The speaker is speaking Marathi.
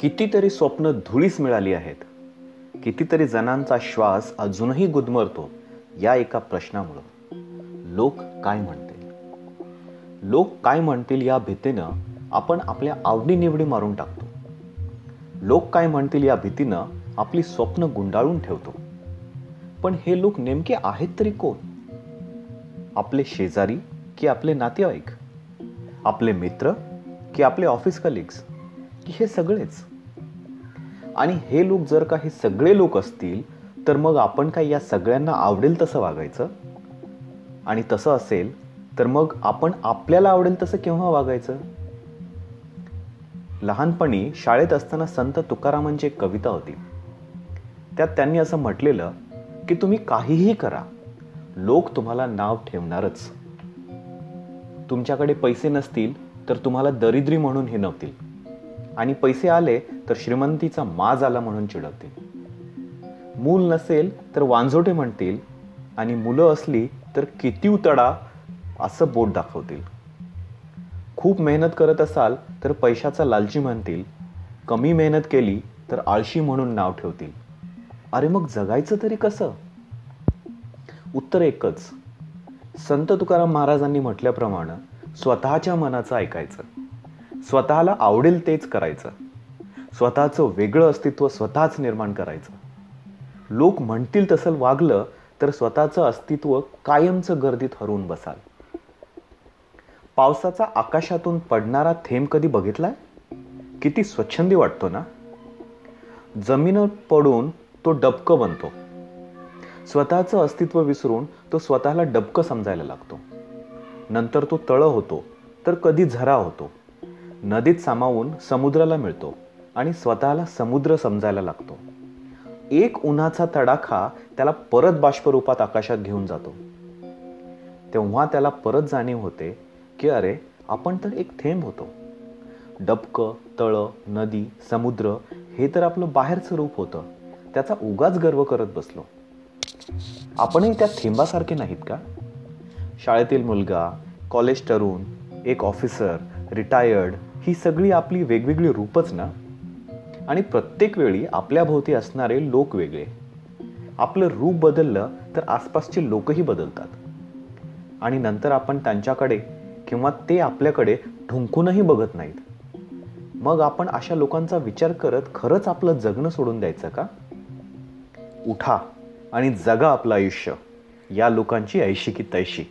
कितीतरी स्वप्न धुळीस मिळाली आहेत. कितीतरी जणांचा श्वास अजूनही गुदमरतो या एका प्रश्नामुळं. लोक काय म्हणतील? लोक काय म्हणतील या भीतीनं आपण आपल्या आवडीनिवडी मारून टाकतो. लोक काय म्हणतील या भीतीनं आपली स्वप्न गुंडाळून ठेवतो. पण हे लोक नेमके आहेत तरी कोण? आपले शेजारी की आपले नातेवाईक? आपले मित्र की आपले ऑफिस कलिग्स? की हे सगळेच. आणि हे लोक जर का हे सगळे लोक असतील तर मग आपण काय या सगळ्यांना आवडेल तसं वागायचं? आणि तसं असेल तर मग आपण आपल्याला आवडेल तसं केव्हा वागायचं? लहानपणी शाळेत असताना संत तुकारामांची एक कविता होती. त्यात त्यांनी असं म्हटलेलं की तुम्ही काहीही करा लोक तुम्हाला नाव ठेवणारच. तुमच्याकडे पैसे नसतील तर तुम्हाला दरिद्री म्हणून हिनवतील आणि पैसे आले तर श्रीमंतीचा माज आला म्हणून चिडवतील. मूल नसेल तर वांझोटे म्हणतील आणि मुलं असली तर किती उतडा असं बोट दाखवतील. खूप मेहनत करत असाल तर पैशाचा लालची म्हणतील. कमी मेहनत केली तर आळशी म्हणून नाव ठेवतील. अरे मग जगायचं तरी कसं? उत्तर एकच. संत तुकाराम महाराजांनी म्हटल्याप्रमाणे स्वतःच्या मनाचं ऐकायचं. स्वतःला आवडेल तेच करायचं. स्वतःचं वेगळं अस्तित्व स्वतःच निर्माण करायचं. लोक म्हणतील तसं वागलं तर स्वतःचं अस्तित्व कायमचं गर्दीत हरवून बसाल. पावसाचा आकाशातून पडणारा थेंब कधी बघितलाय? किती स्वच्छंदी वाटतो ना? जमीन पडून तो डबक बनतो. स्वतःचं अस्तित्व विसरून तो स्वतःला डबकं समजायला लागतो. नंतर तो तळ होतो तर कधी झरा होतो. नदीत सामावून समुद्राला मिळतो आणि स्वतःला समुद्र समजायला लागतो. एक उन्हाचा तडाखा त्याला परत बाष्परूपात आकाशात घेऊन जातो. तेव्हा त्याला परत जाणीव होते की अरे आपण तर एक थेंब होतो. डबक तळ नदी समुद्र हे तर आपलं बाहेरचं रूप होतं. त्याचा उगाच गर्व करत बसलो. आपणही त्या थेंबासारखे नाहीत का? शाळेतील मुलगा कॉलेज तरुण एक ऑफिसर रिटायर्ड ही सगळी आपली वेगवेगळी रूपच ना? आणि प्रत्येक वेळी आपल्या भोवती असणारे लोक वेगळे. आपलं रूप बदललं तर आसपासचे लोकही बदलतात. आणि नंतर आपण त्यांच्याकडे किंवा ते आपल्याकडे ढुंकूनही बघत नाहीत. मग आपण अशा लोकांचा विचार करत खरंच आपलं जगणं सोडून द्यायचं का? उठा आणि जगा आपलं आयुष्य. या लोकांची ऐशी की तैशी.